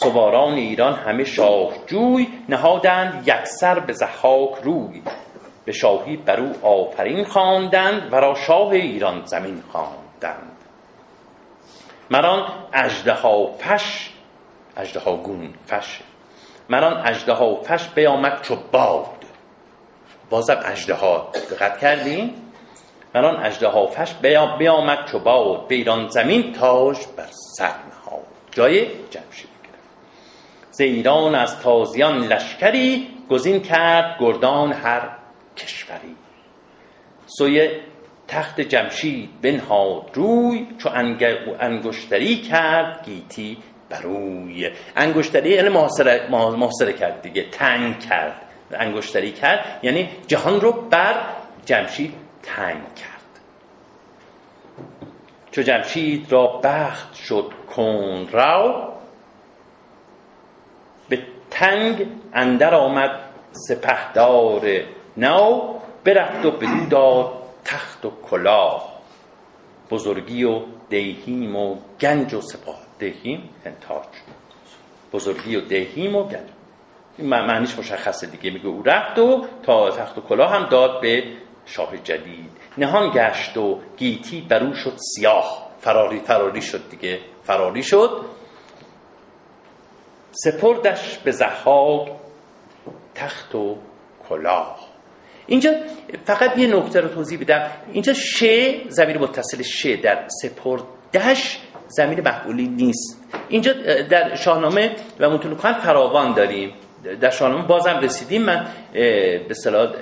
سواران ایران همه جوی نهادند یکسر به زحاک روی. به شاهی بر او آفرین خواندند و را شاه ایران زمین خواندند. مران اژدها فش اژدها گون فش. مران اژدها فش بیامد چو باد. بازم اژدها دقت کردین؟ مران اژدها فش بیامد چو باد. به ایران زمین تاج بر سر نهاد. جای جمشید. ز ایران از تازیان لشکری گزین کرد گردان هر کشوری. سوی تخت جمشید بنهاد روی چو انگشتری کرد گیتی بروی انگشتری یعنی محاصره, محاصره کرد دیگه تنگ کرد. انگشتری کرد یعنی جهان رو بر جمشید تنگ کرد. چو جمشید را بخت شد کن به تنگ اندر آمد سپهدار نو برفت و بدو داد تخت و کلاه بزرگی و دهیم و گنج و سپاه. دهیم انتاج. بزرگی و دهیم و گنج. این معنیش مشخصه دیگه. میگه او رفت و تا تخت و کلاه هم داد به شاه جدید. نهان گشت و گیتی برو شد سیاه. فراری فراری شد دیگه. فراری شد. سپردش به زحاک تخت و کلاه. اینجا فقط یه نکته رو توضیح بدم. اینجا ش زمین متصل ش در سپردش زمین مفعولی نیست. اینجا در شاهنامه و متون فراوان داریم. در شاهنامه بازم رسیدیم. من به صلاح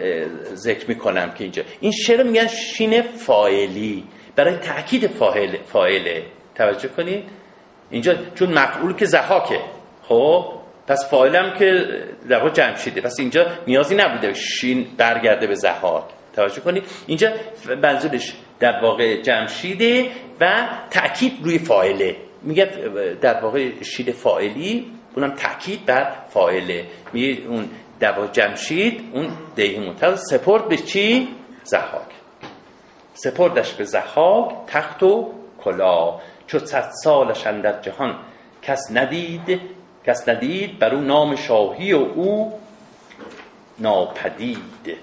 ذکر می‌کنم که اینجا. این شعر میگن شین فاعلی. برای تاکید فاعل فاعله. توجه کنید. اینجا چون مفعول که زحاکه. خب پس فاعلم که در واقع جمشیده پس اینجا نیازی نبوده شین برگرده به زحاک توجه کنید اینجا منظورش در واقع جمشیده و تاکید روی فاعله میگه در واقع شید فاعلی اونم تاکید بر فاعله میگه اون در جمشید اون دهی متر سپورت به چی؟ زحاک سپردش به زحاک تخت و کلا چو صد سالش در جهان کس ندید کس ندید بر او نام شاهی و او ناپدید.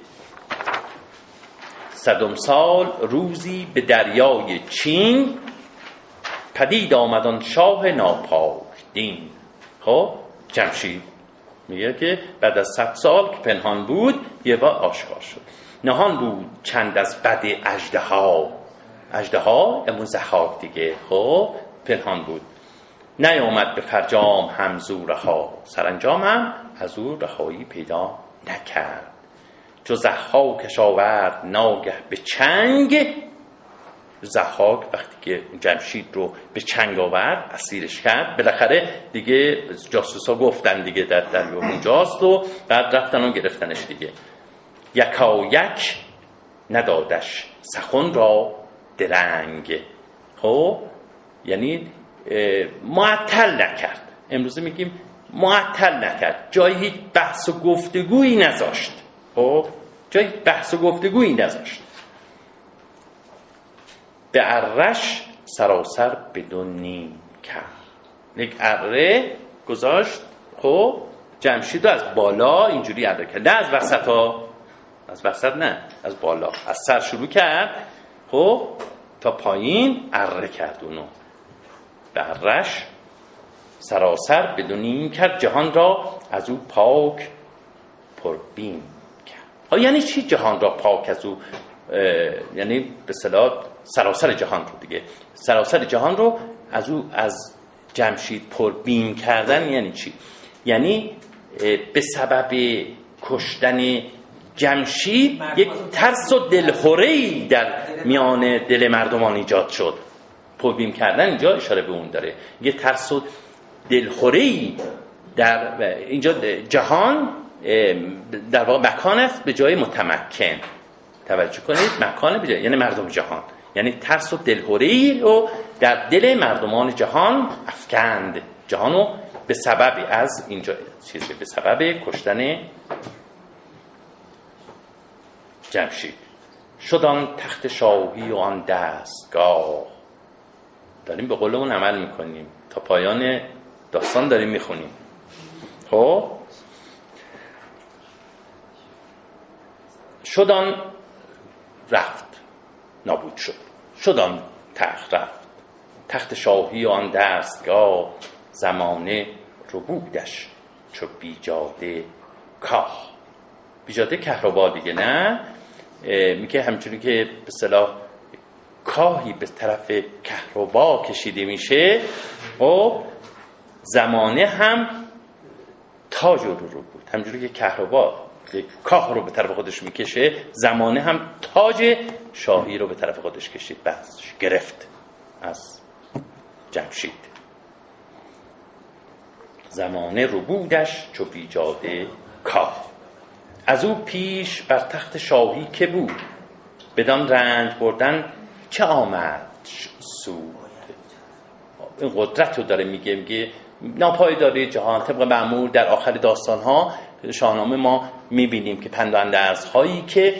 صدم سال روزی به دریای چین پدید آمدان شاه ناپاک دین خب جمشید میگه که بعد از صد سال که پنهان بود یه بار آشکار شد. نهان بود چند از بد اجده ها اجده ها امون زحاک دیگه. خب پنهان بود. نیامد به فرجام همزور ها سرانجام هم از او رهایی پیدا نکرد. چو زحاکش آورد ناگه به چنگ زحاک وقتی که جمشید رو به چنگ آورد اسیرش کرد. بالاخره دیگه جاسوسا گفتن دیگه در دریا اونجاست و بعد رفتن و گرفتنش دیگه. یکا یک ندادش سخن را درنگ. خب؟ یعنی معطل نکرد. امروزه میگیم معطل نکرد. جایی هیچ بحث و گفتگویی نذاشت. خب؟ جایی بحث و گفتگویی نذاشت. به عرش سراسر بدون نیم کرد. یک اره گذاشت. خب؟ جمشید از بالا اینجوری اره کرد. نه از وسط ها. از وسط نه از بالا. از سر شروع کرد. خب؟ تا پایین اره کرد اونو. درش سراسر بدون این کرد جهان را از او پاک پربین کرد. یعنی چی جهان را پاک از او یعنی به صلاح سراسر جهان رو دیگه. سراسر جهان رو از او از جمشید پربین کردن یعنی چی؟ یعنی به سبب کشتن جمشید یک ترس و دلخوری در میان دل مردمان ایجاد شد. پربیم کردن اینجا اشاره به اون داره. یه ترس و دلخوری در اینجا جهان در واقع مکان است به جای متمکن. توجه کنید مکان به جای یعنی مردم جهان. یعنی ترس و دلخوری رو در دل مردمان جهان افکند. جهانو به سبب از اینجا چیزی به سبب کشتن جمشید. شدان تخت شاهی و آن دستگاه. داریم به قولمون عمل می‌کنیم. تا پایان داستان داریم می‌خونیم. خب؟ شدان رفت. نابود شد. شدان تخت رفت. تخت شاهی آن دستگاه زمانه ربودش چو بیجاده کاه. بیجاده کهربا دیگه نه؟ میگه همچونی که به صلاح کاهی به طرف کهربا کشیده میشه و خب، زمانه هم تاج رو رو بود. همجوری که کهربا کاه رو به طرف خودش می‌کشه زمانه هم تاج شاهی رو به طرف خودش کشید بس گرفت از جمشید. زمانه رو بودش چو بیجاده کاه. از او پیش بر تخت شاهی که بود بدان رنج بردن چه آمد؟ سود. این قدرت رو داره میگه میگه ناپایداری جهان. طبق معمول در آخر داستان ها شاهنامه ما می‌بینیم که پند هایی که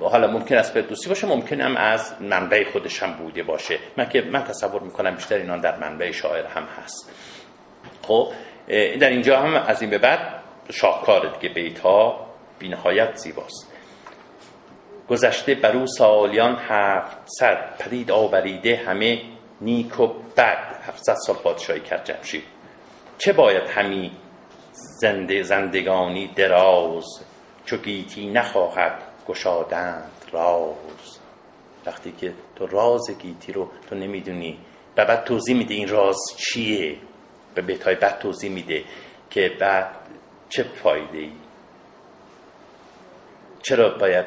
حالا ممکن است فردوسی باشه ممکن هم از منبع خودش هم بوده باشه. من که من تصور می‌کنم بیشتر اینا در منبع شاعر هم هست. خب در اینجا هم از این به بعد شاهکار دیگه بیت ها بینهایت زیباست. گذشته برو سالیان هفت صد پدید آوریده همه نیک و بد. هفتصد سال پادشاهی کرد جمشید. چه باید همی زنده زندگانی دراز چو گیتی نخواهد گشادند راز؟ وقتی که تو راز گیتی رو تو نمی‌دونی و بعد توضیح میده این راز چیه؟ به بیتای بعد توضیح میده که بعد چه فایده ای چرا باید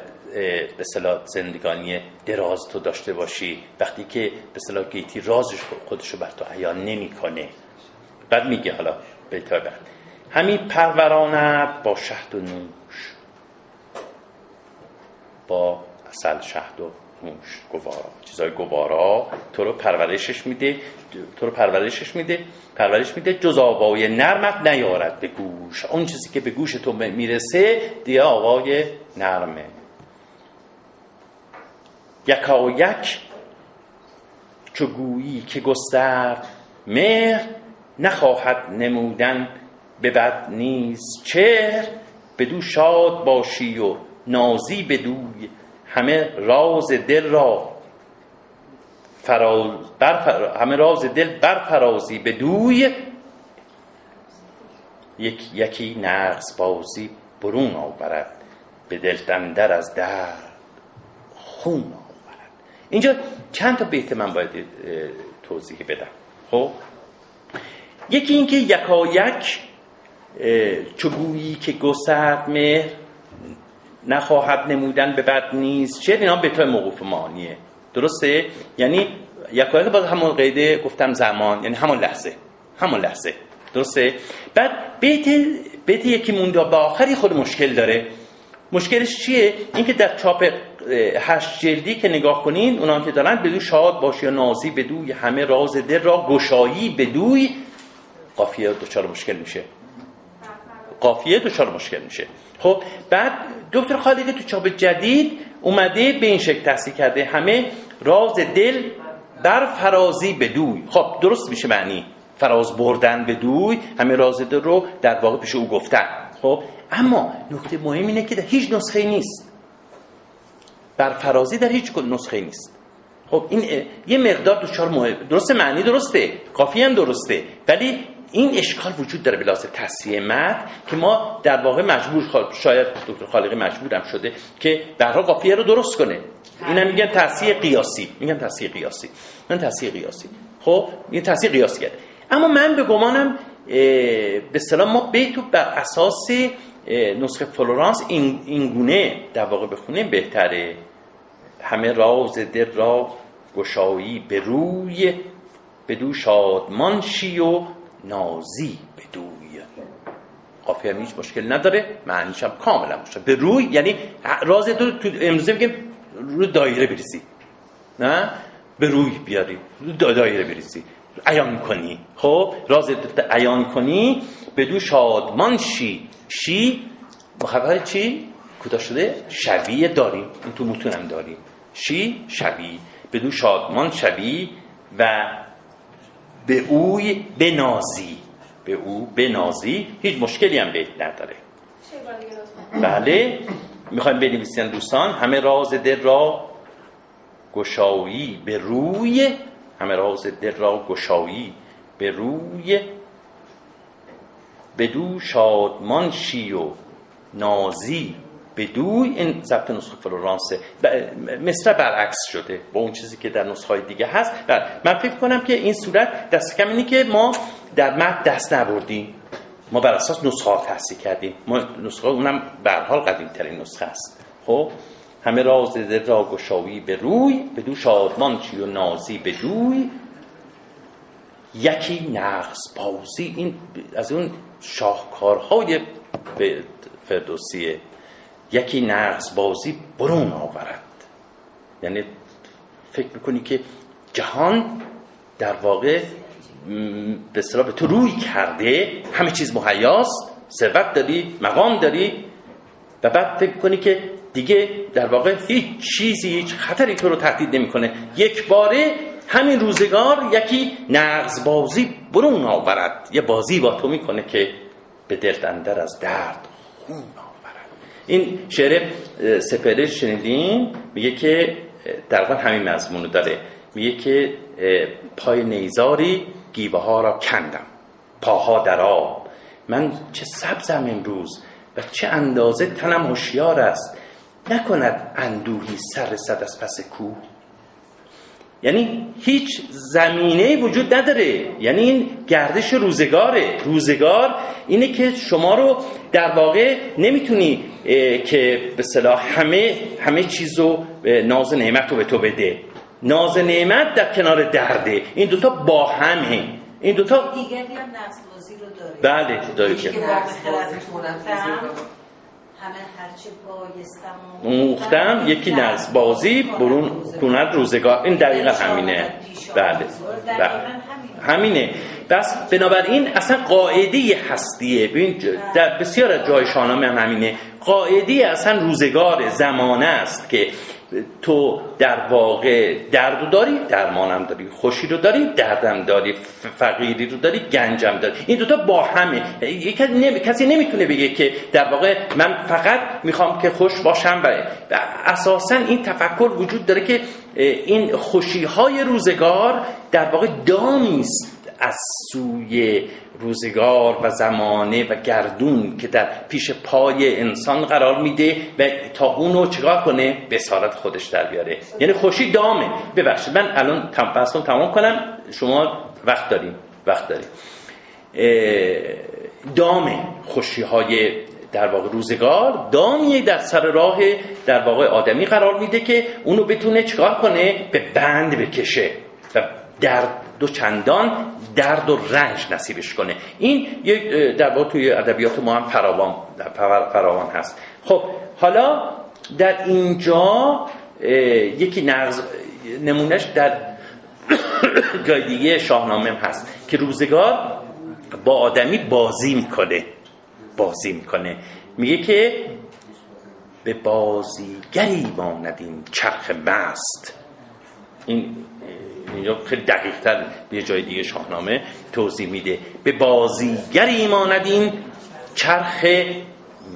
به صلاح زندگانی دراز تو داشته باشی. وقتی که به صلاح گیتی رازش خودشو بر تو عیان نمی‌کنه. بعد میگه حالا بیتای بعد. همین پرورانت با شهد و نوش. با اصل شهد و نوش گوارا. چیزای گوارا تو رو پرورشش میده. تو رو پرورشش میده. پرورش میده جز آوای نرمت نیارد به گوش. اون چیزی که به گوش تو می‌رسه دیگه آوای نرمه. یکا یک چو گویی که گسترد مهر نخواهد نمودن به بد نیز چهر. بدو شاد باشی و نازی بدوی همه راز دل را. فراز بر همه راز دل برفرازی به دوی یک یکی نقص بازی برون آورد به دل دندر از درد خون اینجا چند تا بیت من باید توضیح بدم. خب؟ یکی اینکه یکایک چگویی که گسترد مهر نخواهد نمودن به بد نیست چه اینا به موقوف معانیه. درسته؟ یعنی یکایک باز همون قیده گفتم زمان یعنی همون لحظه. همون لحظه. درسته؟ بعد بیت بیت یکی مونده به آخری خود مشکل داره. مشکلش چیه؟ اینکه در چاپ هشت جلدی که نگاه کنین اونا که دارن بدو شاد باشی یا نازی بدوی همه راز دل را گشایی بدوی قافیه دچار مشکل میشه. قافیه دچار مشکل میشه. خب بعد دکتر خالقی تو چاپ جدید اومده به این شکل تحصیل کرده. همه راز دل بر فرازی بدوی خب درست میشه معنی. فراز بردن به دوی همه راز دل رو در واقع پیش او گفتن. خب اما نکته مهم اینه که در هیچ نسخه نیست. بر فرازی در هیچ نسخه نیست. خب این یه مقدار دوچار مهم درسته معنی درسته قافیه هم درسته ولی این اشکال وجود داره بلاس تصحیح مد که ما در واقع مجبور شاید دکتر خالقی مجبورم شده که برها قافیه رو درست کنه. اینا میگن تصحیح قیاسی. میگن تصحیح قیاسی. من تصحیح قیاسی. خب این تصحیح قیاسی کرد. اما من به گمانم به سلام ما بیتو بر اساس نسخه فلورانس این, این گونه در واقع بخونه بهتره. همه راز دل را گشایی به روی بدو شادمان شی و نازی به دوی. قافیه هیچ مشکل نداره معنیش هم کاملا باشه به روی یعنی راز تو تو امروزه میگیم رو دایره بریزی. نه؟ به روی بیاری رو دایره بریزی. عیان کنی. خب راز عیان کنی به دو شادمان شی. شی مخبر چی؟ کوتاه شده؟ شویه داریم. این تو متونم داریم. شی شوی به دو شادمان شوی و به اوی بنازی. به او بنازی هیچ مشکلی هم به نداره. بله می‌خوایم بنویسین دوستان همه راز دل را گشایی به روی همه راز دل را گشایی به روی. بدو شادمان شی و نازی. بدوی این ضبط نسخه فلورانسه مثل برعکس شده با اون چیزی که در نسخه دیگه هست. بله، من فکر کنم که این صورت دست کم اینی که ما در متن دست نبردیم. ما بر اساس نسخه تحصیل کردیم. ما نسخه اونم به حال قدیم ترین نسخه است. خب همه راز دل را گشایی به روی به دو شادمان چی و نازی به دوی. یکی نقص بازی این از اون شاهکارهای فردوسیه. یکی نقص بازی برون آورد. یعنی فکر می‌کنی که جهان در واقع به به تو روی کرده همه چیز مهیاست ثروت داری مقام داری و بعد فکر کنی که دیگه در واقع هیچ چیزی هیچ خطری تو رو تهدید نمی‌کنه. یک باره همین روزگار یکی نقض بازی برون آورد. یه بازی با تو می‌کنه که به دل اندر از درد خون این شعر سپهر شنیدین؟ میگه که واقع همین مضمون داره. میگه که پای نیزاری گیوه ها را کندم. پاها در آب. من چه سبزم امروز و چه اندازه تنم هوشیار است. نکند اندوهی سر صد از پس کوه. یعنی هیچ زمینه وجود نداره. یعنی این گردش روزگاره. روزگار اینه که شما رو در واقع نمی‌تونی که به صلاح همه همه چیزو ناز نعمت رو به تو بده. ناز نعمت در کنار درده. این دوتا با همه. این دوتا دیگری هم بازی رو داره. بله داره که موختم یکی نز بازی برون کند روزگار. این دقیقا همینه. بله, بله. همینه. بس بنابراین اصلا قاعده هستیه. ببین در بسیار از جای شاهنامه هم همینه. قاعده اصلا روزگار زمانه است که تو در واقع درد داری درمانم داری خوشی رو داری دردم داری فقیری رو داری گنجم داری. این دوتا با همه. کسی نمی‌تونه بگه که در واقع من فقط می‌خوام که خوش باشم و اساسا این تفکر وجود داره که این خوشی های روزگار در واقع دامی است. از سوی روزگار و زمانه و گردون که در پیش پای انسان قرار میده و تا اونو چیکار کنه؟ بسارت خودش در بیاره. یعنی خوشی دامه. ببخشید من الان بحثم تمام کنم. شما وقت داریم. وقت داریم. دامه خوشی های در واقع روزگار دامیه در سر راه در واقع آدمی قرار میده که اونو بتونه چیکار کنه؟ به بند بکشه و در دو چندان درد و رنج نصیبش کنه. این یک در واقع توی ادبیات ما هم فراوان فراوان هست. خب حالا در اینجا یکی نغز نمونهش در جای دیگه شاهنامه هست که روزگار با آدمی بازی می‌کنه. بازی می‌کنه. میگه که به بازیگری این چرخ مست. این اینجا خیلی دقیق تر به جای دیگه شاهنامه توضیح میده. به بازیگری ماند این چرخ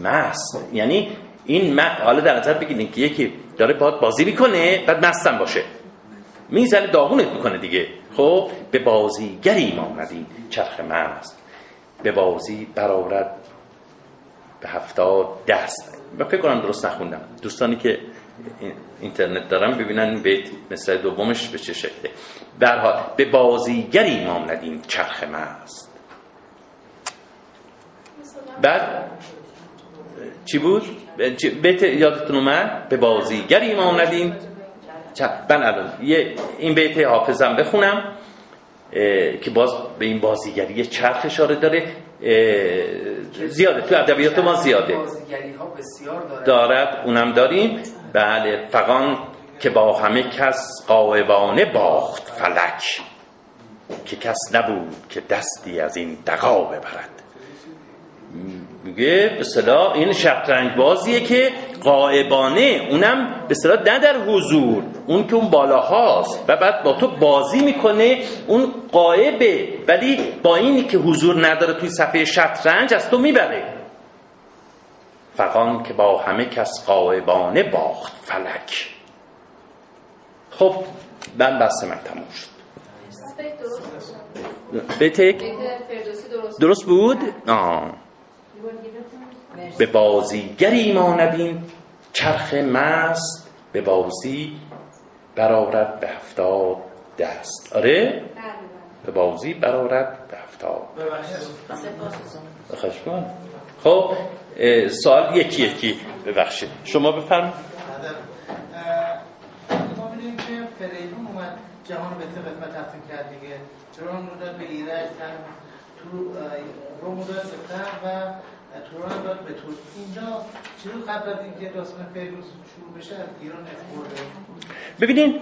مست. یعنی این حالا در نظر بگیرین که یکی داره باید بازی می‌کنه بعد مستم باشه. می‌زنه داغونت می‌کنه دیگه. خب به بازیگری ماند این چرخ مست. به بازی برارد به هفتاد دست. فکر کنم درست نخوندم. دوستانی که اینترنت دارم ببینن بیت مثل دومش به چه شکله. برحال به بازیگری ماند این چرخ است بعد؟ چی بود؟ بیت یادتون اومد؟ به بازیگری ماند این من الان. این بیت حافظم بخونم که باز به این بازیگری چرخ اشاره داره. زیاده. تو ادبیات ما زیاده. دارد. اونم داریم. بله فقان که با همه کس قاوانه باخت فلک که کس نبود که دستی از این دقا ببرد. میگه به این شطرنج بازیه که قائبانه اونم به صورت نه در حضور اون که اون بالاهاست و بعد با تو بازی می‌کنه اون قائبه ولی با اینی که حضور نداره توی صفحه شطرنج از تو می‌بره. فقان که با همه کس قائبانه باخت فلک. خب من بسته من تموم شد. بتک درست بود؟ آه. به بازیگری ما نبین چرخ مست به بازی برارد به هفتاد دست. آره؟ به بازی برارد به هفتاد. خشمان خب سوال یکی یکی ببخشید. شما بفرم ما بینیم که فریدون اومد جهان به قسمت تقسیم کرد دیگه؟ چرا رو داد به ایرج تو روم داد به و توران داد به تور اینجا چرا قبل از اینکه داستان فیروز شروع بشه؟ از ایران اخورده ببینین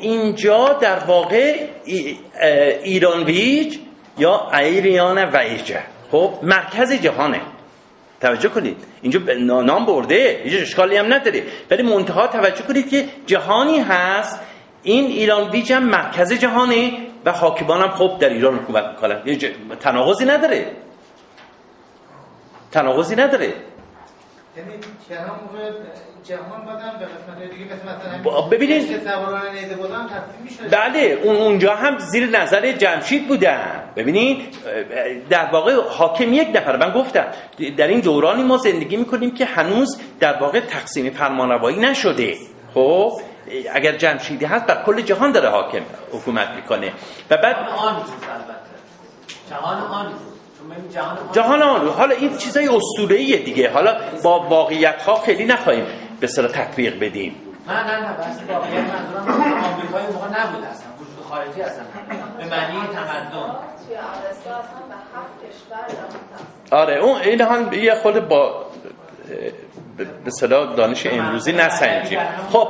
اینجا در واقع ایران ویج یا ایریان ویجه. خب مرکز جهانه. توجه کنید. اینجا نام برده اینجا اشکالی هم نداره. ولی منتها توجه کنید که جهانی هست. این ایران ویج هم مرکز جهانه و حاکمان هم خب در ایران حکومت می‌کنن. تناقضی نداره. تناقضی نداره. یعنی جهان بدن به قسمت دیگه مثلا ببینید. بله اون اونجا هم زیر نظر جمشید بودن. ببینید در واقع حاکم یک نفر من گفتم در این دورانی ما زندگی می‌کنیم که هنوز در واقع تقسیم فرمانروایی نشده. خب اگر جمشیدی هست بر کل جهان داره حاکم حکومت می‌کنه. و بعد آن جهان آن جهان آن حالا این چیزای اسطوره‌ایه دیگه. حالا با واقعیت ها خیلی نخواهیم. به سر تطبیق بدیم. نه نه نه بس واقعیت منظورم آمریکای موقع نبود اصلا. وجود خارجی اصلا به معنی تمدن. آره اون این هم یه خود با به صلاح دانش امروزی نسنجیم. خب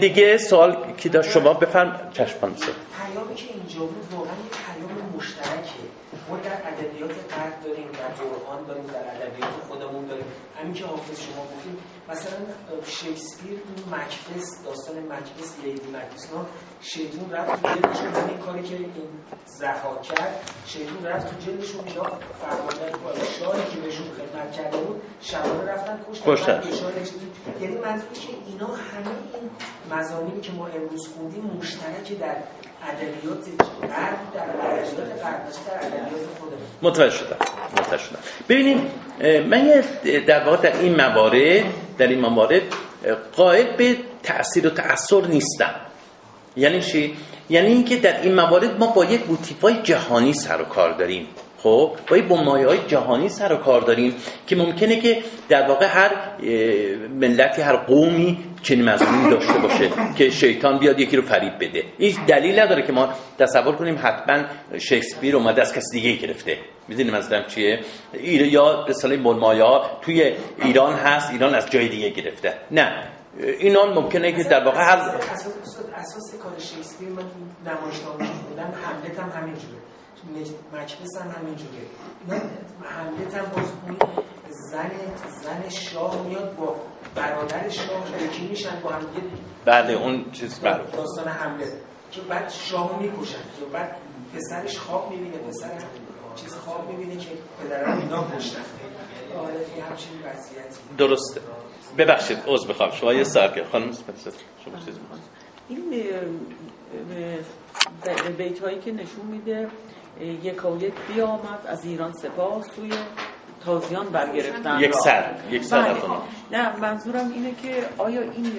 دیگه سوال کی داشت؟ شما بفرم چشمان سه پیامی که اینجا بود واقعا یه پیام مشترکه. ما در ادبیات غرب داریم در قرآن داریم در ادبیات خودمون داریم. همین که حافظ شما گفتیم مثلا شکسپیر مکبس داستان مکبس لیدی مکبس نا شیطون رفت تو جلدشون این کاری که این زخا کرد شیطون رفت تو جلدشون اینا فرماندن شاهی که بهشون خدمت کرده بود شبانه رفتن کشتن یعنی منظور که اینا همه این مزامینی که ما امروز خوندیم مشترک در متوجه شدم. متوجه شدم. ببینید من در واقع در این موارد در این موارد قائل به تأثیر و تأثیر نیستم. یعنی چی؟ یعنی اینکه در این موارد ما با یک بوتیفای جهانی سر و کار داریم. خب با مایه های جهانی سر و کار داریم که ممکنه که در واقع هر ملتی هر قومی چنین مضمونی داشته باشه که شیطان بیاد یکی رو فریب بده. این دلیل نداره که ما تصور کنیم حتما شکسپیر اومده از کسی دیگه گرفته. می‌دونیم منظورم چیه؟ یا به صلاح مایا توی ایران هست ایران از جای دیگه گرفته. نه. اینان ممکنه که در واقع هر اساس کار شکسپیر من نمایشنامه بودم حملت هم همینجوره. مکبس هم همینجوره حملت هم باز اون زن زن شاه میاد با برادر شاه یکی میشن با هم بله اون چیز بله. داستان حمله. که بعد شاه می‌کشن. که بعد پسرش خواب می‌بینه پسر چیز خواب می‌بینه که پدرم اینا کشتن. آره درسته. ببخشید عذر بخوام شما یه سر خانم شما چیز این بیت هایی که نشون میده یکایک بیامد از ایران سپاه سوی تازیان برگرفتن. یک سر یک سر بله. نه منظورم اینه که آیا این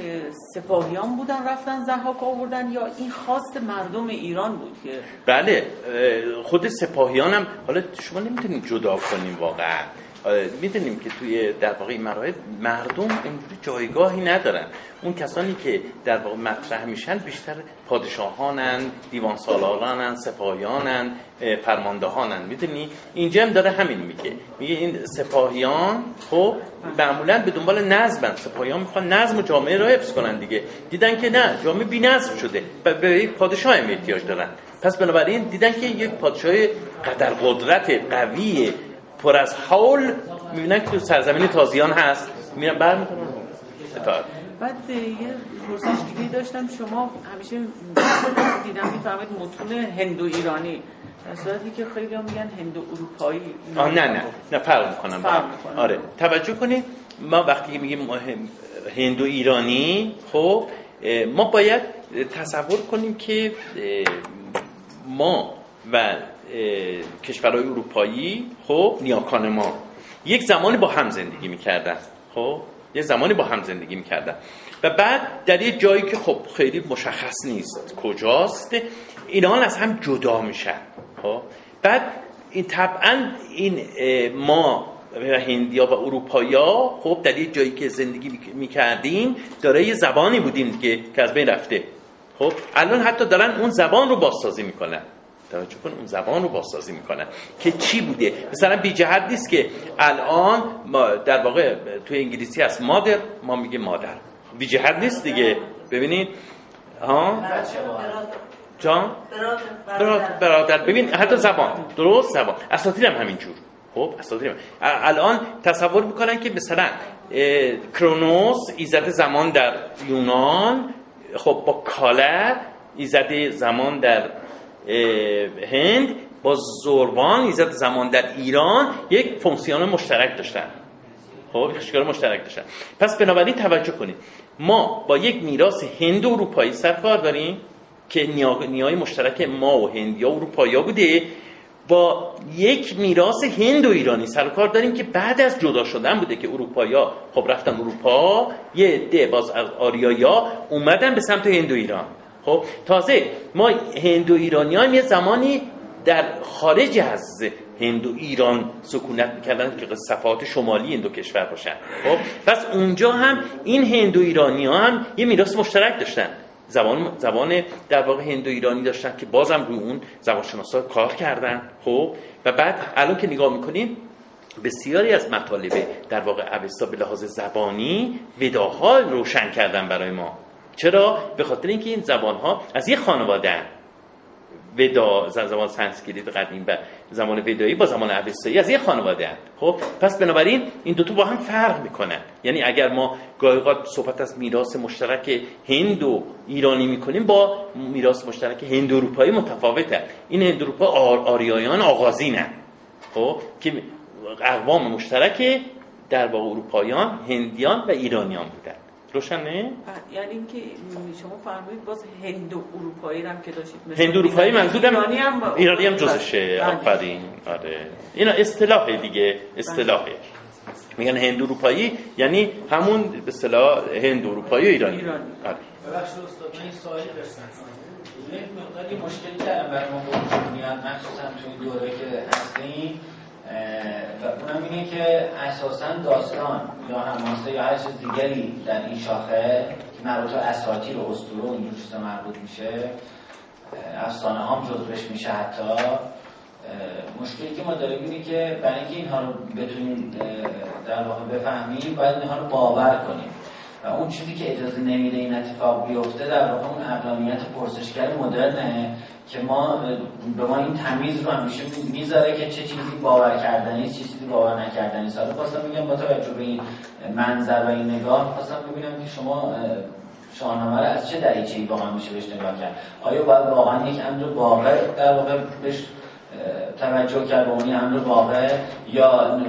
سپاهیان بودن رفتن زحاک آوردن یا این خواست مردم ایران بود که؟ بله خود سپاهیان هم حالا شما نمی‌تونید جدا کنیم واقعا. می‌دونیم که توی در واقع این مردم اینجوری جایگاهی ندارن. اون کسانی که در واقع مطرح میشن بیشتر پادشاهانن دیوان سالارانن سپاهیانن فرماندهانن. می‌دونی؟ اینجا هم داره همین میگه. میگه این سپاهیان خب معمولا به دنبال نظمن. سپاهیان می‌خوان نظم و جامعه را حفظ کنن دیگه. دیدن که نه جامعه بی نظم شده به یک پادشاه احتیاج دارن. پس بنابراین دیدن که یک پادشاه قدر قدرت قوی پر از حول می‌بینن که تو سرزمین تازیان هست. میرن برمیتونن اطاعت بعد یه پرسش دیگه داشتم شما همیشه دیدم می‌فهمید متون هندو ایرانی در صورتی که خیلی هم میگن هندو اروپایی آه نه نه. نه فرق می‌کنم. فرق می‌کنه. آره. توجه کنید ما وقتی میگیم هندو ایرانی خب ما باید تصور کنیم که ما و کشورهای اروپایی خب نیاکان ما. یک زمانی با هم زندگی می‌کردن خب یه زمانی با هم زندگی می‌کردن. و بعد در یه جایی که خب خیلی مشخص نیست کجاست اینان از هم جدا میشن خب. بعد این طبعا این ما و هندیا و اروپایا خب در یه جایی که زندگی می‌کردیم داره یه زبانی بودیم که از بین رفته. خب الان حتی دارن اون زبان رو بازسازی می‌کنن. توجه کن اون زبان رو بازسازی می‌کنن که چی بوده؟ مثلا بی جهت نیست که الان ما در واقع توی انگلیسی هست مادر ما میگه مادر. بی جهت نیست دیگه. ببینید. ها؟ جان؟ برادر. برادر. ببین حتی زبان. درست زبان. اساطیر هم همینجور. خب اساطیر هم. ا- الان تصور می‌کنن که مثلا کرونوس ایزد زمان در یونان خب با کاله ایزد زمان در هند با زوربان ایزد زمان در ایران یک فونکسیون مشترک داشتن. خب یک شکار مشترک داشتن. پس بنابراین توجه کنید. ما با یک میراث هند و اروپایی سرکار داریم که نیا- نیای مشترک ما و هندیا و اروپایی بوده. با یک میراث هند و ایرانی سرکار داریم که بعد از جدا شدن بوده که اروپایا خب رفتن اروپا یه عده باز از آریایا اومدن به سمت هند و ایران. خب تازه ما هند و ایرانی یه زمانی در خارج از هند و ایران سکونت می‌کردن که صفات شمالی این دو کشور باشن. خب پس اونجا هم این هند و ایرانی ها هم یه میراث مشترک داشتن. زبان زبان در واقع هند و ایرانی داشتن که بازم روی اون زبانشناسا کار کردن. خب و بعد الان که نگاه می‌کنیم بسیاری از مطالب در واقع اوستا به لحاظ زبانی وداها روشن کردن برای ما. چرا؟ به خاطر اینکه این زبان ها از یه خانواده ودا ز- زمان سانسکریت قدیم و زمان ودایی با زمان اوستایی از یه خانواده هست خب؟ پس بنابراین این دوتا با هم فرق می‌کنن. یعنی اگر ما گاهی صحبت از میراث مشترک هند و ایرانی می‌کنیم با میراث مشترک هند اروپایی متفاوته. این هند اروپا آر آریایان آغازینن خب؟ که اقوام مشترک در واقع اروپایان هندیان و ایرانیان بودن. روشنه یعنی اینکه شما فرمودید باز هند و اروپایی رو هم که داشتید مثلا هند اروپایی منظورم ایرانی هم ایرانی هم جزشه بله. آفرین. آره. اینا اصطلاحه دیگه اصطلاحه. میگن هند اروپایی یعنی همون به اصطلاح هند اروپایی و ایرانی. ایرانی. آره. ببخشید استاد من این سوالی داشتم. یک مقداری مشکلی کردم برای ما میاد مخصوصا تو این دوره که هستیم. و اونم اینه که اساسا داستان یا حماسه یا هر چیز دیگری در این شاخه که مربوط به اساطیر و اسطوره و اینجور چیزا مربوط میشه. افسانه هم جزوش میشه حتی. مشکلی که ما داریم اینه که برای اینکه اینها رو بتونیم در واقع بفهمیم باید اینها رو باور کنیم. و اون چیزی که اجازه نمیده این اتفاق بیفته در واقع اون اقلانیت پرسشگر مدرنه که ما به ما این تمیز رو همیشه می‌ذاره که چه چیزی باور کردنی چه چیزی باور نکردنی. حالا خواستم میگم با توجه به این منظر و این نگاه خواستم ببینم که شما اه، شاهنامه رو از چه دریچه‌ای واقعا میشه بهش نگاه کرد آیا باید واقعا یک امر واقع در واقع بهش توجه کرد به اون امر واقع یا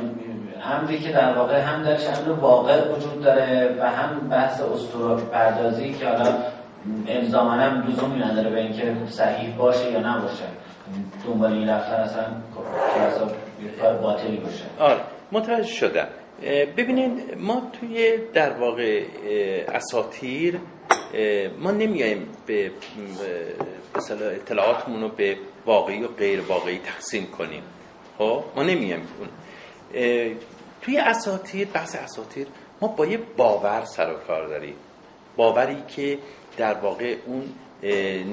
امری که در واقع هم درش امر واقع وجود داره و هم بحث اسطوره پردازی که حالا الزاما هم لزومی نداره به اینکه صحیح باشه یا نباشه. دنبال این رفتن اصلا کار باطلی باشه. آره متوجه شدم. ببینید ما توی در واقع اساتیر ما نمیایم به مثلا اطلاعاتمون رو به واقعی و غیر واقعی تقسیم کنیم. خب؟ ما نمیایم اون توی اساتیر بحث اساتیر ما با یه باور سر و کار داریم. باوری که در واقع اون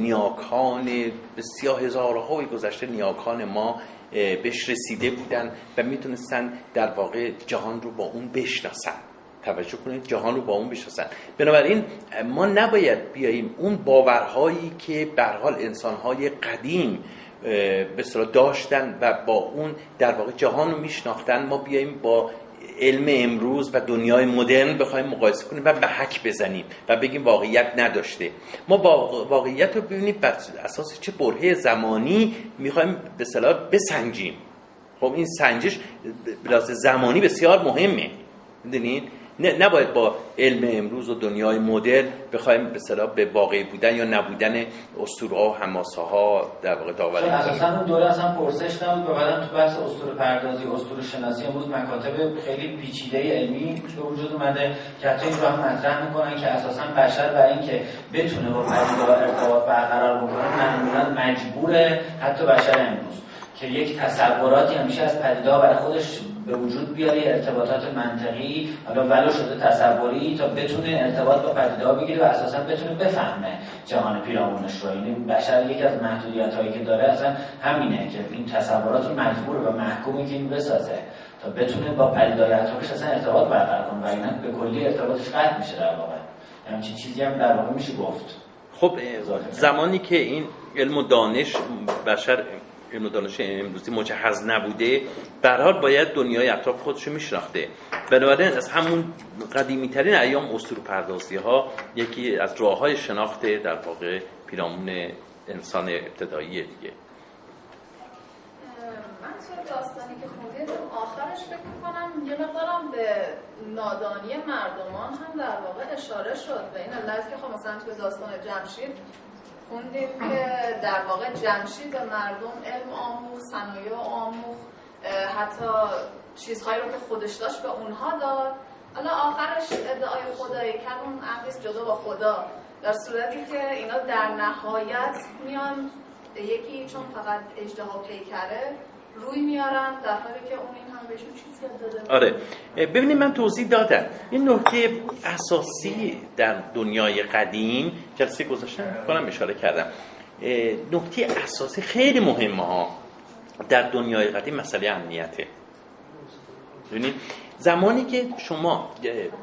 نیاکان بسیار هزارهای گذشته نیاکان ما بهش رسیده بودن و می‌تونستن در واقع جهان رو با اون بشناسن. توجه کنید جهان رو با اون بشناسن. بنابراین ما نباید بیاییم اون باورهایی که به هر حال انسانهای قدیم به داشتن و با اون در واقع جهان رو میشناختن. ما بیایم با علم امروز و دنیای مدرن بخوایم مقایسه کنیم و به حک بزنیم و بگیم واقعیت نداشته. ما با واقعیت رو ببینیم بر اساس چه برهه زمانی می‌خوایم به صلاح بسنجیم. خب این سنجش به زمانی بسیار مهمه. می‌دونید؟ نباید با علم امروز و دنیای مدرن بخوایم به صلاح به واقعی بودن یا نبودن اسطوره ها و حماسه ها در واقع داوری اساسا اون دوره اصلا پرسش نبود و بعدم تو بحث اسطوره پردازی اسطوره شناسی امروز مکاتب خیلی پیچیده علمی به وجود اومده که حتی این رو هم مطرح می‌کنن که اساسا بشر برای اینکه بتونه با پدیده ارتباط برقرار بکنه معمولا مجبوره حتی بشر امروز که یک تصوراتی همیشه از پدیده برای خودش به وجود بیاره ارتباطات منطقی حالا ولو شده تصوری تا بتونه ارتباط با پدیده بگیره و اساسا بتونه بفهمه جهان پیرامونش رو. یعنی بشر یکی از محدودیت هایی که داره اصلا همینه که این تصورات رو مجبور و محکومی که این بسازه تا بتونه با پدیدهای اطرافش اصلا ارتباط برقرار کنه و اینا به کلی ارتباطش قطع میشه در واقع. همچین چیزی هم در واقع میشه گفت. خب زمانی که این علم و دانش بشر علم دانش امروزی مجهز نبوده. به حال باید دنیای اطراف خودش رو میشناخته. بنابراین از همون قدیمی ترین ایام اسطوره پردازی ها یکی از راه های شناخت در واقع پیرامون انسان ابتدایی دیگه. من داستانی که آخرش فکر یه نادانی مردمان هم در واقع اشاره شد. به این علت که خب مثلا تو داستان جمشید خوندیم که در واقع جمشید به مردم علم آموخ صنایع آموخ حتی چیزهایی رو که خودش داشت به اونها داد. حالا آخرش ادعای خدایی کرد اون جدا با خدا در صورتی که اینا در نهایت میان یکی چون فقط اجدها پیکره روی میارن در حالی که اون این هم بهشون چیزی داده آره. ببینید من توضیح دادم. این نکته اساسی در دنیای قدیم جلسه گذاشتم کنم اشاره کردم. نکته اساسی خیلی مهمه ها در دنیای قدیم مسئله امنیته. ببینید زمانی که شما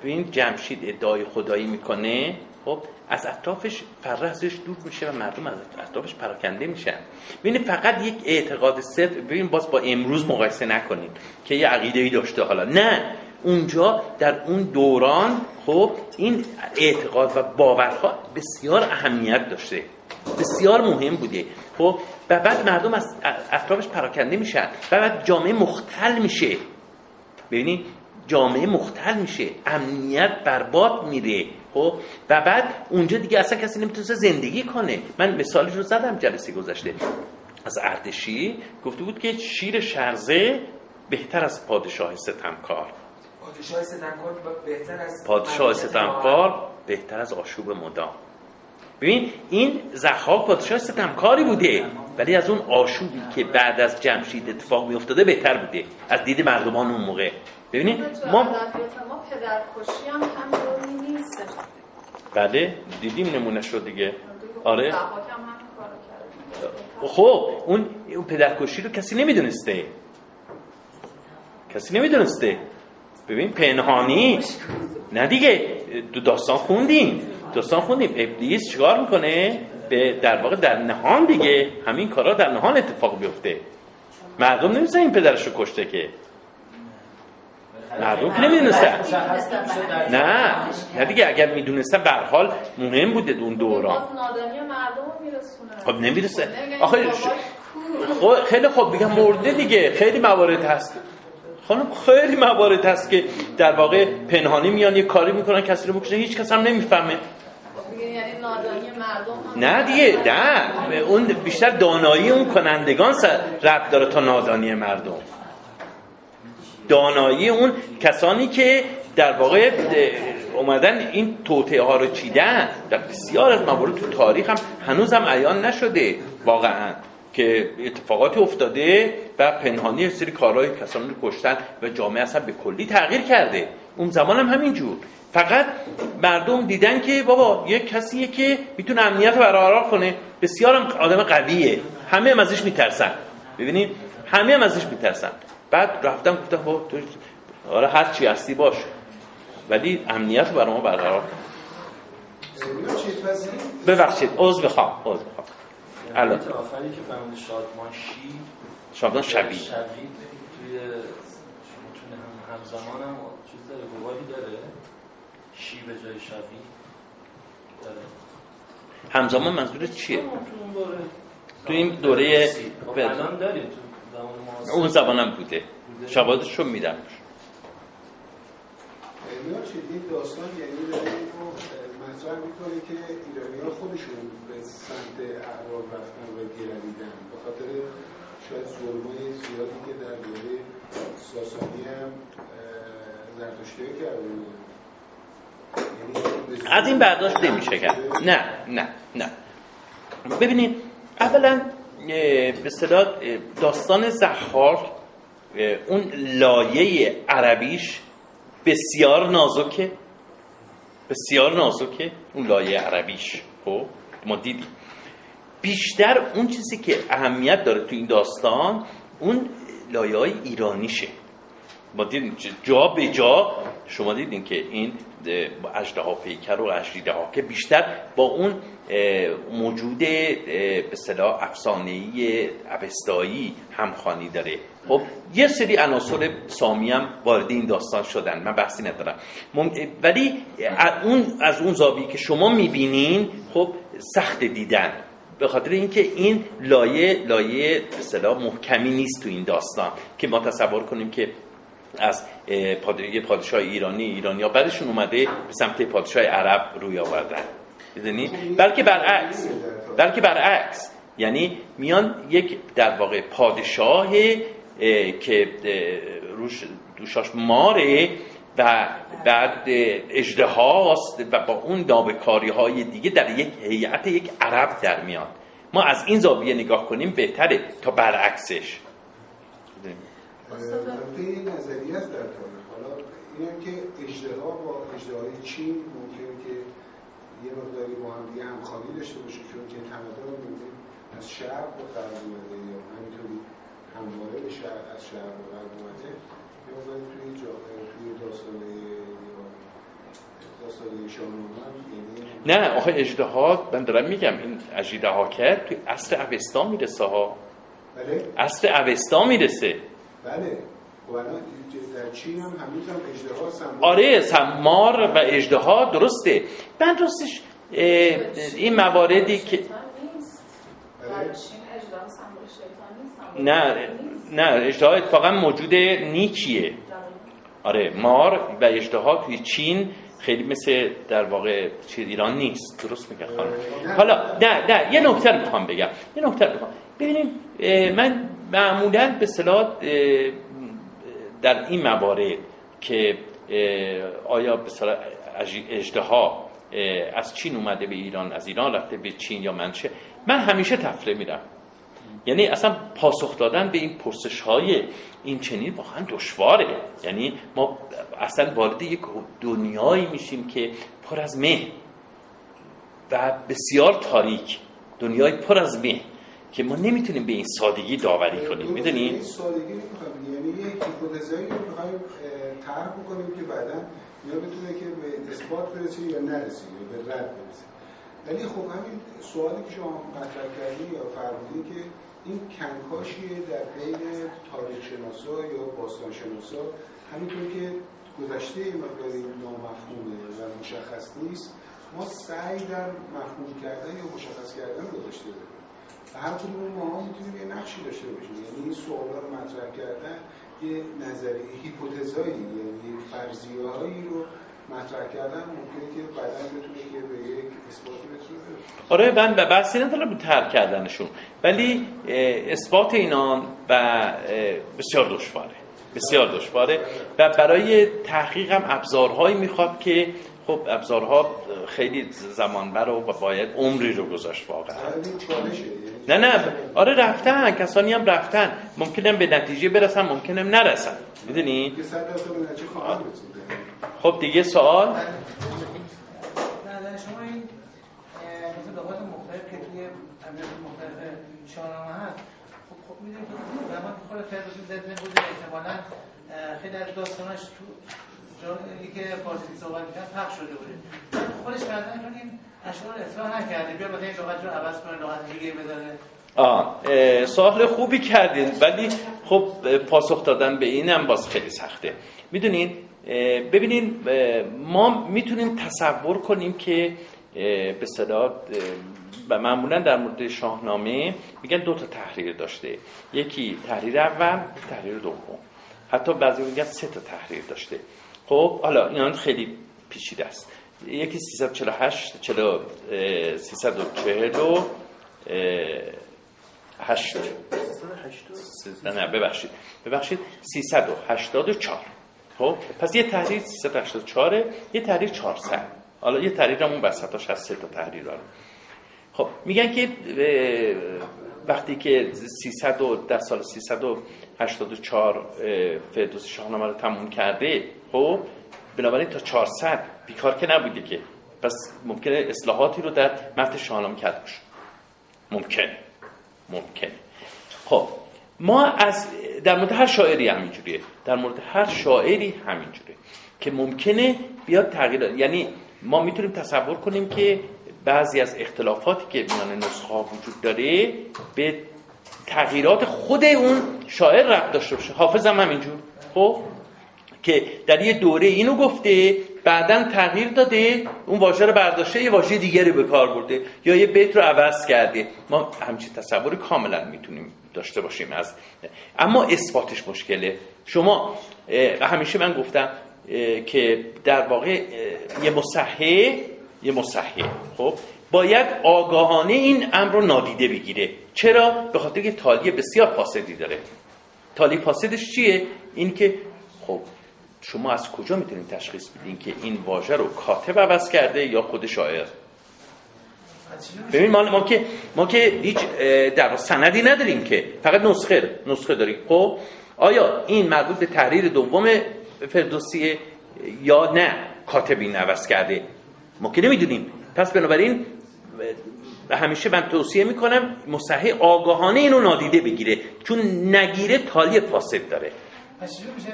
ببین جمشید ادعای خدایی می‌کنه خب از اطرافش فره ازش دور میشه و مردم از اطرافش پراکنده میشن. ببین فقط یک اعتقاد صرف ببین باز با امروز مقایسه نکنیم که یه عقیده ای داشته حالا. نه اونجا در اون دوران خب این اعتقاد و باورها بسیار اهمیت داشته. بسیار مهم بوده. خب و بعد مردم از اطرافش پراکنده میشن و بعد جامعه مختل میشه. ببینید جامعه مختل میشه. امنیت برباد میره. خب و بعد اونجا دیگه اصلا کسی نمی‌تونه زندگی کنه. من مثالش رو زدم جلسه گذشته. از اردشی گفته بود که شیر شرزه بهتر از پادشاه ستمکار. پادشاه ستمکار بهتر از پادشاه. ستمکار بهتر از آشوب مدام. ببین این زخاک پادشاه ستمکاری بوده ولی از اون آشوبی که بعد از جمشید اتفاق می افتاده بهتر بوده. از دید مردمان اون موقع. ببینید ما پدرکشی هم بله دیدیم نمونه شد دیگه. آره. خب اون پدرکشی رو کسی نمی‌دونسته. کسی نمی‌دونسته. ببین پنهانی. نه دیگه دو داستان خوندیم. داستان خوندیم. ابلیس چیکار می‌کنه؟ به در واقع در نهان دیگه. همین کارا در نهان اتفاق بیفته. مردم نمیسن این پدرش رو کشته که. مردم که نمی‌دونستن. نه. نه. دیگه اگر می‌دونستن به حال مهم بوده اون دوران خب نمی‌رسه. آخه خب خیلی خوب بگم مرده دیگه. خیلی موارد هست. خانم خیلی موارد هست که در واقع پنهانی میان یه کاری می‌کنن کسی رو بکشن هیچ کس هم نمی‌فهمه. یعنی نه دیگه نه. اون بیشتر دانایی اون کنندگان رب داره تا نادانی مردم. دانایی اون کسانی که در واقع اومدن این توطعه ها رو چیدن. در بسیار از موارد تو تاریخ هم هنوز هم عیان نشده واقعا که اتفاقاتی افتاده و پنهانی سری کارهای کسانی رو کشتن و جامعه اصلا به کلی تغییر کرده. اون زمان هم همینجور. فقط مردم دیدن که بابا یک کسیه که می‌تونه امنیت برقرار کنه. بسیار آدم قویه. همه هم ازش میترسن. ببینید همه هم ازش میترسن. بعد رفتم گفتم بابا تو آره هر چی هستی باش. ولی امنیت برای ما برقرار کن. ببخشید عذر بخوام عذر بخوام الان. آخری که فرمود شادمان شی شادمان شبی شبی توی هم همزمان هم چیز داره گواهی داره. شی به جای شبی داره. همزمان منظور چیه؟ تو این دوره خب الان داریم تو اون زبانم بوده. شواهدش رو میدم. اینا چه؟ داستان یعنی مطرح می‌کنه که ایرانی ها خودشون به سمت اعراب رفتن و گرویدن به خاطر شاید ظلمای زیادی که در دوره ساسانی هم زرتشتی کرده یعنی از این برداشت نمیشه کرد. نه نه نه. ببینید اولا به اصطلاح داستان زخار اون لایه عربیش بسیار نازکه. بسیار نازکه اون لایه عربیش. خب ما دیدیم. بیشتر اون چیزی که اهمیت داره تو این داستان اون لایه های ایرانیشه. ما دیدیم جا به جا شما دیدین که این اجده پیکر و اجریده ها که بیشتر با اون موجود به صلاح افسانه‌ای اوستایی همخوانی داره. خب یه سری عناصر سامی هم وارد این داستان شدن. من بحثی ندارم. ولی اون از اون زاویه که شما می‌بینین خب سخت دیدن. به خاطر اینکه این لایه لایه به محکمی نیست تو این داستان که ما تصور کنیم که از یه پادشاه ایرانی ایرانی ها بعدشون اومده به سمت پادشاه عرب روی آوردن. می‌دونی؟ بلکه برعکس بلکه برعکس. یعنی میان یک در واقع پادشاه که روش دوشاش ماره و بعد اجده هاست و با اون نابکاری های دیگه در یک هیئت یک عرب در میاد. ما از این زاویه نگاه کنیم بهتره تا برعکسش. البته این نظریه است در تاریخ حالا این که اجدها با اجدهای چین ممکن که یه مقداری با هم دیگه همخوانی داشته باشه چون که تمدن ممکن از شرق به غرب اومده یا همینطوری همواره به شرق از شرق به غرب اومده. یه مقداری توی جا... توی داستان داستان یعنی نه آخه اجدها من دارم میگم این اجدها کرد توی اصل اوستا می‌رسه ها. بله؟ اصل اوستا می‌رسه. بله. در چین هم هنوز هم اجدها سمار آره سمار و اجدها درسته. من راستش این مواردی که نه نه اجدها اتفاقا موجود نیکیه. آره مار و اجدها توی چین خیلی مثل در واقع چیز ایران نیست. درست میگه خانم. حالا نه نه یه نکته رو می‌خوام بگم. یه نکته رو می‌خوام. ببینید من معمولا به صلاح در این موارد که آیا به اجدها از چین اومده به ایران از ایران رفته به چین یا منشه من همیشه تفره میرم. یعنی اصلا پاسخ دادن به این پرسش های این چنین واقعا دشواره. یعنی ما اصلا وارد یک دنیایی میشیم که پر از مه و بسیار تاریک. دنیای پر از مه. که ما نمی‌تونیم به این سادگی داوری کنیم. می‌دونی؟ این سادگی یعنی یک هیپوتزایی رو می‌خوایم طرح بکنیم که بعدا یا بتونه که به اثبات برسه یا نرسه یا به رد برسه. ولی خب همین سوالی که شما مطرح کردی یا فرمودی که این کنکاشیه در بین تاریخ شناسا یا باستان شناسا همینطور که گذشته مقداری نامفهومه و مشخص نیست ما سعی در مفهوم کردن یا مشخص کردن رو داشته داریم هر کدوم ما می‌تونیم یه نقشی داشته باشیم. یعنی این سوالا رو مطرح کردن یه نظری هیپوتزایی یعنی فرضیه هایی رو مطرح کردن ممکنه که بعدا بتونه که به یک اثباتی برسونه آره من به بحثی ندارم به ترک کردنشون. ولی اثبات اینان و بسیار دشواره. بسیار دشواره. و برای تحقیق هم ابزارهایی می‌خواد که خب ابزارها خیلی زمان بر و باید عمری رو گذاشت واقعا. نه نه آره رفتن کسانی هم رفتن. ممکنه به نتیجه برسن ممکنه نرسن. می‌دونی؟ خب دیگه سوال؟ نه شما این لغات مختلف که توی مختلف شاهنامه هست خب خب می‌دونید که زمان خود فردوسی احتمالاً خیلی از داستاناش تو جایی که فارسی صحبت می‌کنن پخش شده بوده. خودش بعدا چون این اشعار اصلاح نکرده. بیا مثلا این لغت رو عوض کنه لغت دیگه بذاره آه سوال خوبی کردین ولی خب پاسخ دادن به اینم باز خیلی سخته. می‌دونین ببینین ما می‌تونیم تصور کنیم که به صدا معمولا در مورد شاهنامه میگن دو تا تحریر داشته. یکی تحریر اول تحریر دوم. حتی بعضی میگن سه تا تحریر داشته. خب حالا اینا خیلی پیچیده است. یکی 348 40 340 8 نه ببخشید. ببخشید 384 خب پس یه تحریر 384 یه تحریر 400 حالا یه تحریر همون وسطاش هست سه تا تحریر داره خب میگن که وقتی که 300 در سال 384 فردوسی شاهنامه رو تموم کرده خب بنابراین تا 400 بیکار که نبوده که. پس ممکنه اصلاحاتی رو در متن شاهنامه کرده باشه. ممکنه ممکنه خب ما از در مورد هر شاعری همینجوریه. در مورد هر شاعری همینجوریه. که ممکنه بیاد تغییر یعنی ما می‌تونیم تصور کنیم که بعضی از اختلافاتی که میان نسخه ها وجود داره به تغییرات خود اون شاعر ربط داشته باشه. حافظ هم همینجور. خب؟ که در یه دوره اینو گفته بعدا تغییر داده اون واژه رو برداشته یه واژه دیگری به کار برده یا یه بیت رو عوض کرده. ما همچین تصور کاملا می‌تونیم داشته باشیم از اما اثباتش مشکله. شما همیشه من گفتم که در واقع یه مصحح یه مصحح. خب؟ باید آگاهانه این امر رو نادیده بگیره. چرا؟ به خاطر که تالی بسیار فاسدی داره. تالی فاسدش چیه؟ این که خب شما از کجا می‌تونید تشخیص بدین که این واژه رو کاتب عوض کرده یا خود شاعر؟ ببین ما, ما که ما که هیچ در سندی نداریم که. فقط نسخه نسخه داریم. خب؟ آیا این مربوط به تحریر دوم فردوسیه یا نه کاتبی عوض کرده؟ ما که نمی‌دونیم. پس بنابراین همیشه من توصیه می‌کنم مصحح آگاهانه اینو نادیده بگیره چون نگیره تالی فاسد داره. پس میشه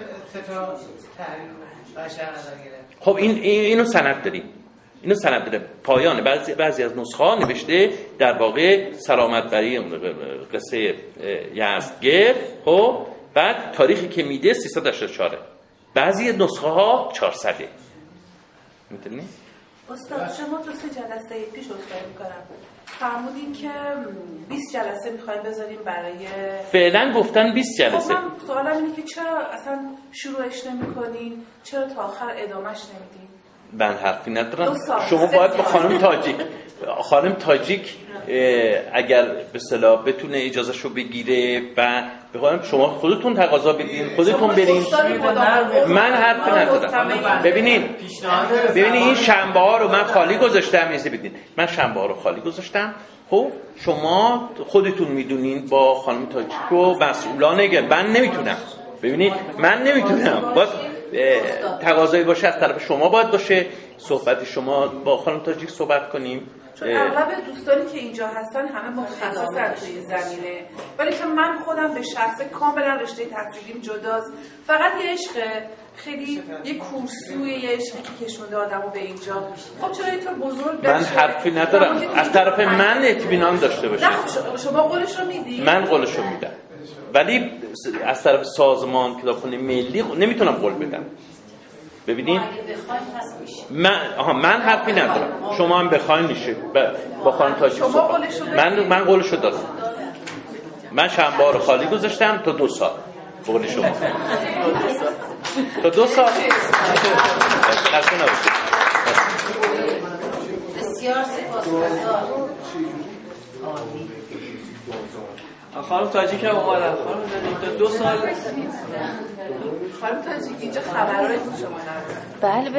خب این اینو سند داریم. اینو سند داره پایان بعضی, بعضی از نسخه ها نوشته در واقع سلامت برای قصه یزدگر خب بعد تاریخی که میده 384 بعضی نسخه ها 400 می‌تونی استاد شما تو سه جلسه پیش اصلاحی می‌کنم. فرمودین که 20 جلسه می‌خوایم بذاریم برای فعلا گفتن 20 جلسه. خب من سوالم اینه که چرا اصلا شروعش نمی‌کنین؟ چرا تا آخر ادامش نمیدین؟ من حرفی ندارم. شما باید با خانم تاجیک خانم تاجیک اگر به صلاح بتونه اجازه شو بگیره و بخوام شما خودتون تقاضا بدین خودتون برین. من حرفی ندارم ببینید ببینید این شنبه ها رو من خالی گذاشتم میزه بدین. من شنبه ها رو خالی گذاشتم. خب شما خودتون می‌دونین با خانم تاجیک و مسئولانه من نمی‌تونم. ببینید من نمی‌تونم. باز تقاضایی باشه از طرف شما باید باشه. صحبت شما با خانم تاجیک صحبت کنیم. چون اغلب دوستانی که اینجا هستن همه متخصصن توی زمینه. ولی که من خودم به شخص کاملا رشته تحصیلیم جداست. فقط یه عشق خیلی یه کورسوی یه عشقی که کشونده آدمو به اینجا. خب چرا اینطور بزرگ من حرفی ندارم. از طرف من اطمینان داشته باشید نه شما قولش رو میدی؟ من قولش رو میدم. ولی از طرف سازمان کتابخونه ملی نمی‌تونم قول بدم. ببینید من آها من حرفی ندارم. شما هم بخواین میشه با خانم تاجی من من قولشو دادم. من شنبه رو خالی گذاشتم تا دو سال. قول شما. تا دو سال. بسیار سپاسگزار خانم تاجیک هم اومدن. خانم تاجیک دو سال خانم تاجیک اینجا خبرهای شما بله